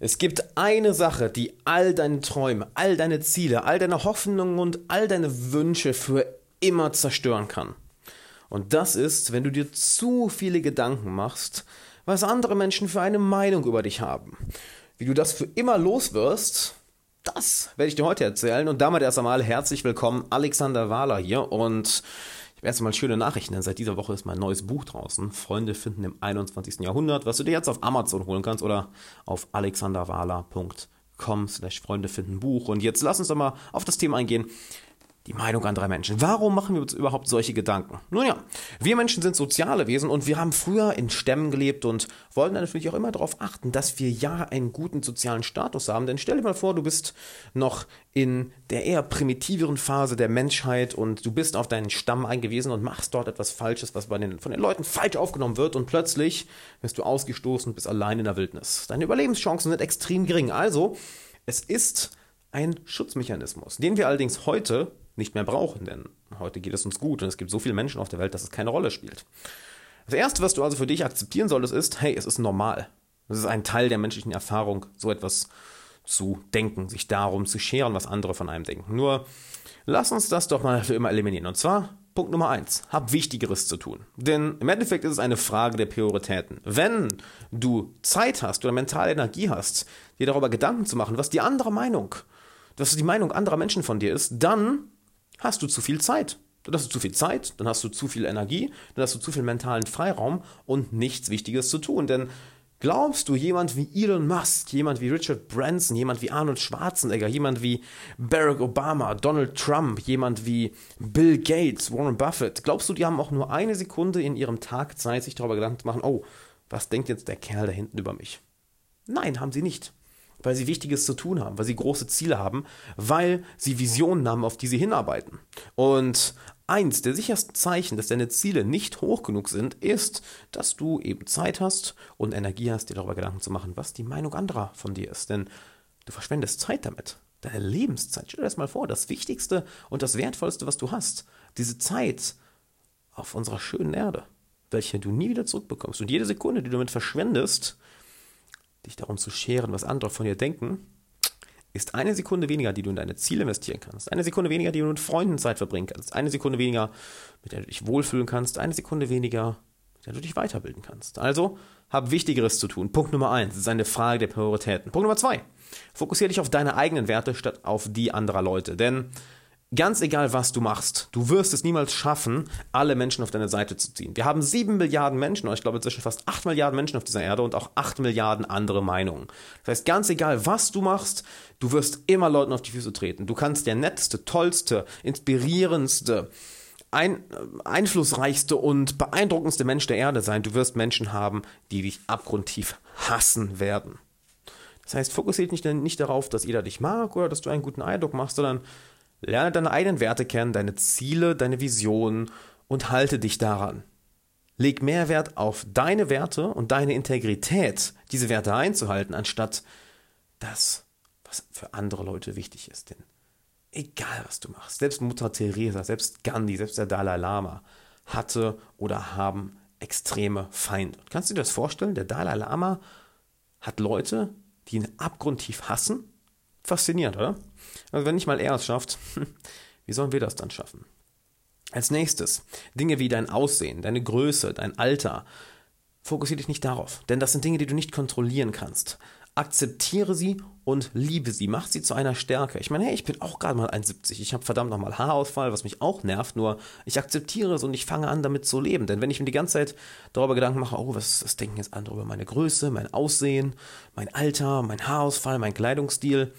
Es gibt eine Sache, die all deine Träume, all deine Ziele, all deine Hoffnungen und all deine Wünsche für immer zerstören kann. Und das ist, wenn du dir zu viele Gedanken machst, was andere Menschen für eine Meinung über dich haben. Wie du das für immer los wirst, das werde ich dir heute erzählen. Und damit erst einmal herzlich willkommen, Alexander Wahler hier. Und ich habe erst einmal schöne Nachrichten, denn seit dieser Woche ist mein neues Buch draußen. Freunde finden im 21. Jahrhundert, was du dir jetzt auf Amazon holen kannst oder auf alexanderwahler.com slash Freunde finden Buch. Und jetzt lass uns doch mal auf das Thema eingehen die Meinung anderer Menschen. Warum machen wir uns überhaupt solche Gedanken? Nun ja, wir Menschen sind soziale Wesen und wir haben früher in Stämmen gelebt und wollen dann natürlich auch immer darauf achten, dass wir ja einen guten sozialen Status haben. Denn stell dir mal vor, du bist noch in der eher primitiveren Phase der Menschheit und du bist auf deinen Stamm eingewiesen und machst dort etwas Falsches, was den, von den Leuten falsch aufgenommen wird und plötzlich wirst du ausgestoßen und bist allein in der Wildnis. Deine Überlebenschancen sind extrem gering. Also, es ist ein Schutzmechanismus, den wir allerdings heute nicht mehr brauchen, denn heute geht es uns gut und es gibt so viele Menschen auf der Welt, dass es keine Rolle spielt. Das Erste, was du also für dich akzeptieren solltest, ist, hey, es ist normal. Es ist ein Teil der menschlichen Erfahrung, so etwas zu denken, sich darum zu scheren, was andere von einem denken. Nur lass uns das doch mal für immer eliminieren. Und zwar Punkt Nummer eins: Hab Wichtigeres zu tun. Denn im Endeffekt ist es eine Frage der Prioritäten. Wenn du Zeit hast oder mentale Energie hast, dir darüber Gedanken zu machen, was die andere Meinung, was die Meinung anderer Menschen von dir ist, dann hast du zu viel Zeit. Dann hast du zu viel Zeit, dann hast du zu viel Energie, dann hast du zu viel mentalen Freiraum und nichts Wichtiges zu tun. Denn glaubst du, jemand wie Elon Musk, jemand wie Richard Branson, jemand wie Arnold Schwarzenegger, jemand wie Barack Obama, Donald Trump, jemand wie Bill Gates, Warren Buffett, glaubst du, die haben auch nur eine Sekunde in ihrem Tag Zeit, sich darüber Gedanken zu machen, oh, was denkt jetzt der Kerl da hinten über mich? Nein, haben sie nicht weil sie Wichtiges zu tun haben, weil sie große Ziele haben, weil sie Visionen haben, auf die sie hinarbeiten. Und eins der sichersten Zeichen, dass deine Ziele nicht hoch genug sind, ist, dass du eben Zeit hast und Energie hast, dir darüber Gedanken zu machen, was die Meinung anderer von dir ist. Denn du verschwendest Zeit damit. Deine Lebenszeit. Stell dir das mal vor, das Wichtigste und das Wertvollste, was du hast. Diese Zeit auf unserer schönen Erde, welche du nie wieder zurückbekommst. Und jede Sekunde, die du damit verschwendest, dich darum zu scheren, was andere von dir denken, ist eine Sekunde weniger, die du in deine Ziele investieren kannst. Eine Sekunde weniger, die du mit Freunden Zeit verbringen kannst. Eine Sekunde weniger, mit der du dich wohlfühlen kannst. Eine Sekunde weniger, mit der du dich weiterbilden kannst. Also, hab Wichtigeres zu tun. Punkt Nummer eins ist eine Frage der Prioritäten. Punkt Nummer zwei. Fokussiere dich auf deine eigenen Werte statt auf die anderer Leute. Denn Ganz egal, was du machst, du wirst es niemals schaffen, alle Menschen auf deine Seite zu ziehen. Wir haben sieben Milliarden Menschen, oder ich glaube inzwischen fast acht Milliarden Menschen auf dieser Erde und auch acht Milliarden andere Meinungen. Das heißt, ganz egal, was du machst, du wirst immer Leuten auf die Füße treten. Du kannst der netteste, tollste, inspirierendste, ein, einflussreichste und beeindruckendste Mensch der Erde sein. Du wirst Menschen haben, die dich abgrundtief hassen werden. Das heißt, fokussiert dich nicht darauf, dass jeder dich mag oder dass du einen guten Eindruck machst, sondern Lerne deine eigenen Werte kennen, deine Ziele, deine Visionen und halte dich daran. Leg mehr Wert auf deine Werte und deine Integrität, diese Werte einzuhalten, anstatt das, was für andere Leute wichtig ist. Denn egal was du machst, selbst Mutter Teresa, selbst Gandhi, selbst der Dalai Lama hatte oder haben extreme Feinde. Kannst du dir das vorstellen? Der Dalai Lama hat Leute, die ihn abgrundtief hassen Faszinierend, oder? Also wenn nicht mal er es schafft, wie sollen wir das dann schaffen? Als nächstes, Dinge wie dein Aussehen, deine Größe, dein Alter. Fokussiere dich nicht darauf, denn das sind Dinge, die du nicht kontrollieren kannst. Akzeptiere sie und liebe sie. Mach sie zu einer Stärke. Ich meine, hey, ich bin auch gerade mal 1,70. Ich habe verdammt nochmal Haarausfall, was mich auch nervt. Nur ich akzeptiere es und ich fange an, damit zu leben. Denn wenn ich mir die ganze Zeit darüber Gedanken mache, oh, was, was denken jetzt andere über meine Größe, mein Aussehen, mein Alter, mein Haarausfall, mein Kleidungsstil,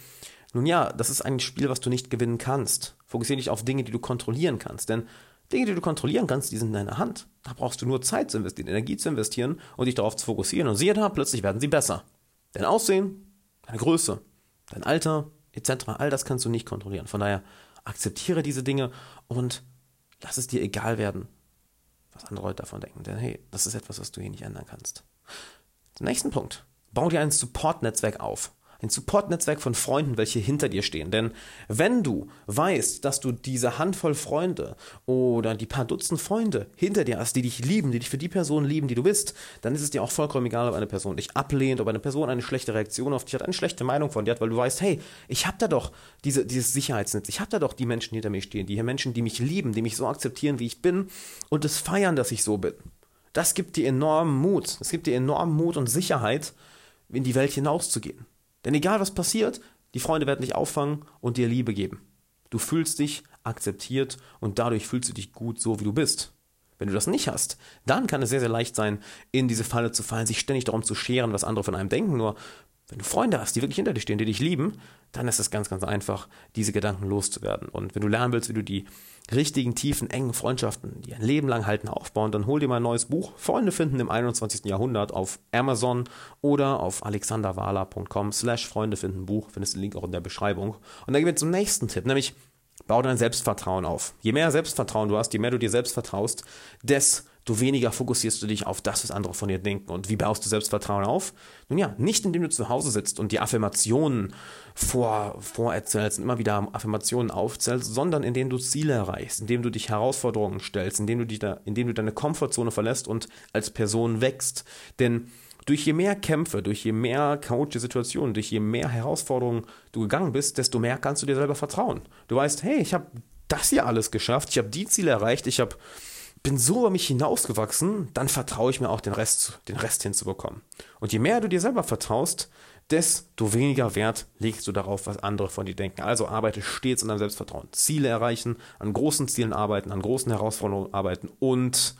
nun ja, das ist ein Spiel, was du nicht gewinnen kannst. Fokussiere dich auf Dinge, die du kontrollieren kannst. Denn Dinge, die du kontrollieren kannst, die sind in deiner Hand. Da brauchst du nur Zeit zu investieren, Energie zu investieren und dich darauf zu fokussieren. Und siehe da, plötzlich werden sie besser. Dein Aussehen, deine Größe, dein Alter, etc., all das kannst du nicht kontrollieren. Von daher akzeptiere diese Dinge und lass es dir egal werden, was andere Leute davon denken. Denn hey, das ist etwas, was du hier nicht ändern kannst. Zum nächsten Punkt. Bau dir ein Support-Netzwerk auf. Ein Support-Netzwerk von Freunden, welche hinter dir stehen. Denn wenn du weißt, dass du diese Handvoll Freunde oder die paar Dutzend Freunde hinter dir hast, die dich lieben, die dich für die Person lieben, die du bist, dann ist es dir auch vollkommen egal, ob eine Person dich ablehnt, ob eine Person eine schlechte Reaktion auf dich hat, eine schlechte Meinung von dir hat, weil du weißt, hey, ich habe da doch diese, dieses Sicherheitsnetz, ich habe da doch die Menschen hinter mir stehen, die Menschen, die mich lieben, die mich so akzeptieren, wie ich bin und es feiern, dass ich so bin. Das gibt dir enormen Mut. Das gibt dir enormen Mut und Sicherheit, in die Welt hinauszugehen. Denn egal was passiert, die Freunde werden dich auffangen und dir Liebe geben. Du fühlst dich akzeptiert und dadurch fühlst du dich gut so, wie du bist. Wenn du das nicht hast, dann kann es sehr, sehr leicht sein, in diese Falle zu fallen, sich ständig darum zu scheren, was andere von einem denken. Nur wenn du Freunde hast, die wirklich hinter dir stehen, die dich lieben, dann ist es ganz, ganz einfach, diese Gedanken loszuwerden. Und wenn du lernen willst, wie du die richtigen, tiefen, engen Freundschaften, die ein Leben lang halten, aufbauen, dann hol dir mal ein neues Buch. Freunde finden im 21. Jahrhundert auf Amazon oder auf alexanderwala.com slash Freunde finden Buch. Findest den Link auch in der Beschreibung. Und dann gehen wir zum nächsten Tipp, nämlich Bau dein Selbstvertrauen auf. Je mehr Selbstvertrauen du hast, je mehr du dir selbst vertraust, desto weniger fokussierst du dich auf das, was andere von dir denken. Und wie baust du Selbstvertrauen auf? Nun ja, nicht indem du zu Hause sitzt und die Affirmationen vor, vorerzählst und immer wieder Affirmationen aufzählst, sondern indem du Ziele erreichst, indem du dich Herausforderungen stellst, indem du, dich da, indem du deine Komfortzone verlässt und als Person wächst. Denn durch je mehr Kämpfe, durch je mehr chaotische Situationen, durch je mehr Herausforderungen du gegangen bist, desto mehr kannst du dir selber vertrauen. Du weißt, hey, ich habe das hier alles geschafft, ich habe die Ziele erreicht, ich habe bin so über mich hinausgewachsen, dann vertraue ich mir auch den Rest, den Rest hinzubekommen. Und je mehr du dir selber vertraust, desto weniger Wert legst du darauf, was andere von dir denken. Also arbeite stets an deinem Selbstvertrauen. Ziele erreichen, an großen Zielen arbeiten, an großen Herausforderungen arbeiten und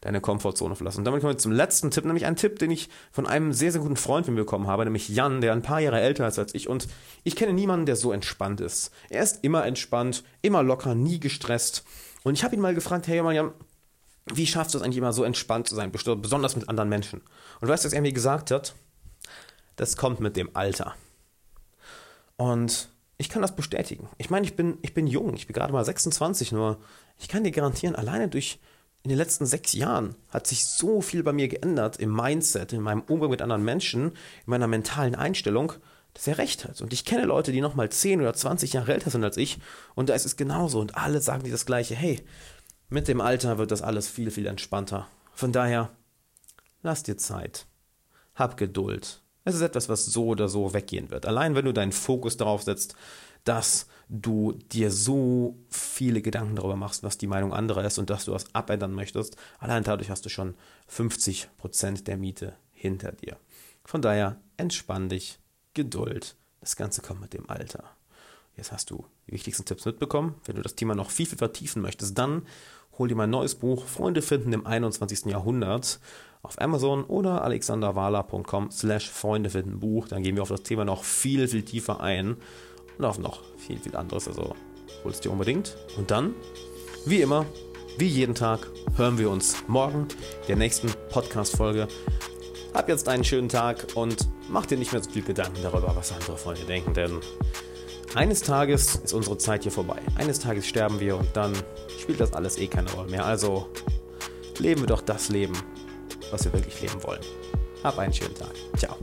deine Komfortzone verlassen. Und damit kommen wir zum letzten Tipp, nämlich einen Tipp, den ich von einem sehr, sehr guten Freund von mir bekommen habe, nämlich Jan, der ein paar Jahre älter ist als ich. Und ich kenne niemanden, der so entspannt ist. Er ist immer entspannt, immer locker, nie gestresst. Und ich habe ihn mal gefragt, hey Jan, wie schaffst du es eigentlich immer so entspannt zu sein, besonders mit anderen Menschen? Und weißt du, was er mir gesagt hat? Das kommt mit dem Alter. Und ich kann das bestätigen. Ich meine, ich bin, ich bin jung, ich bin gerade mal 26, nur ich kann dir garantieren, alleine durch in den letzten sechs Jahren hat sich so viel bei mir geändert im Mindset, in meinem Umgang mit anderen Menschen, in meiner mentalen Einstellung, dass er recht hat. Und ich kenne Leute, die nochmal 10 oder 20 Jahre älter sind als ich und da ist es genauso und alle sagen dir das Gleiche. Hey, mit dem Alter wird das alles viel, viel entspannter. Von daher, lass dir Zeit. Hab Geduld. Es ist etwas, was so oder so weggehen wird. Allein wenn du deinen Fokus darauf setzt, dass du dir so viele Gedanken darüber machst, was die Meinung anderer ist und dass du das abändern möchtest, allein dadurch hast du schon 50% der Miete hinter dir. Von daher entspann dich, Geduld, das Ganze kommt mit dem Alter. Jetzt hast du die wichtigsten Tipps mitbekommen. Wenn du das Thema noch viel, viel vertiefen möchtest, dann hol dir mein neues Buch Freunde finden im 21. Jahrhundert auf Amazon oder alexanderwala.com slash Freunde finden Buch. Dann gehen wir auf das Thema noch viel, viel tiefer ein und auf noch viel, viel anderes. Also holst dir unbedingt. Und dann, wie immer, wie jeden Tag, hören wir uns morgen der nächsten Podcast-Folge. Hab jetzt einen schönen Tag und mach dir nicht mehr so viel Gedanken darüber, was andere dir denken, denn eines Tages ist unsere Zeit hier vorbei. Eines Tages sterben wir und dann spielt das alles eh keine Rolle mehr. Also leben wir doch das Leben, was wir wirklich leben wollen. Hab einen schönen Tag. Ciao.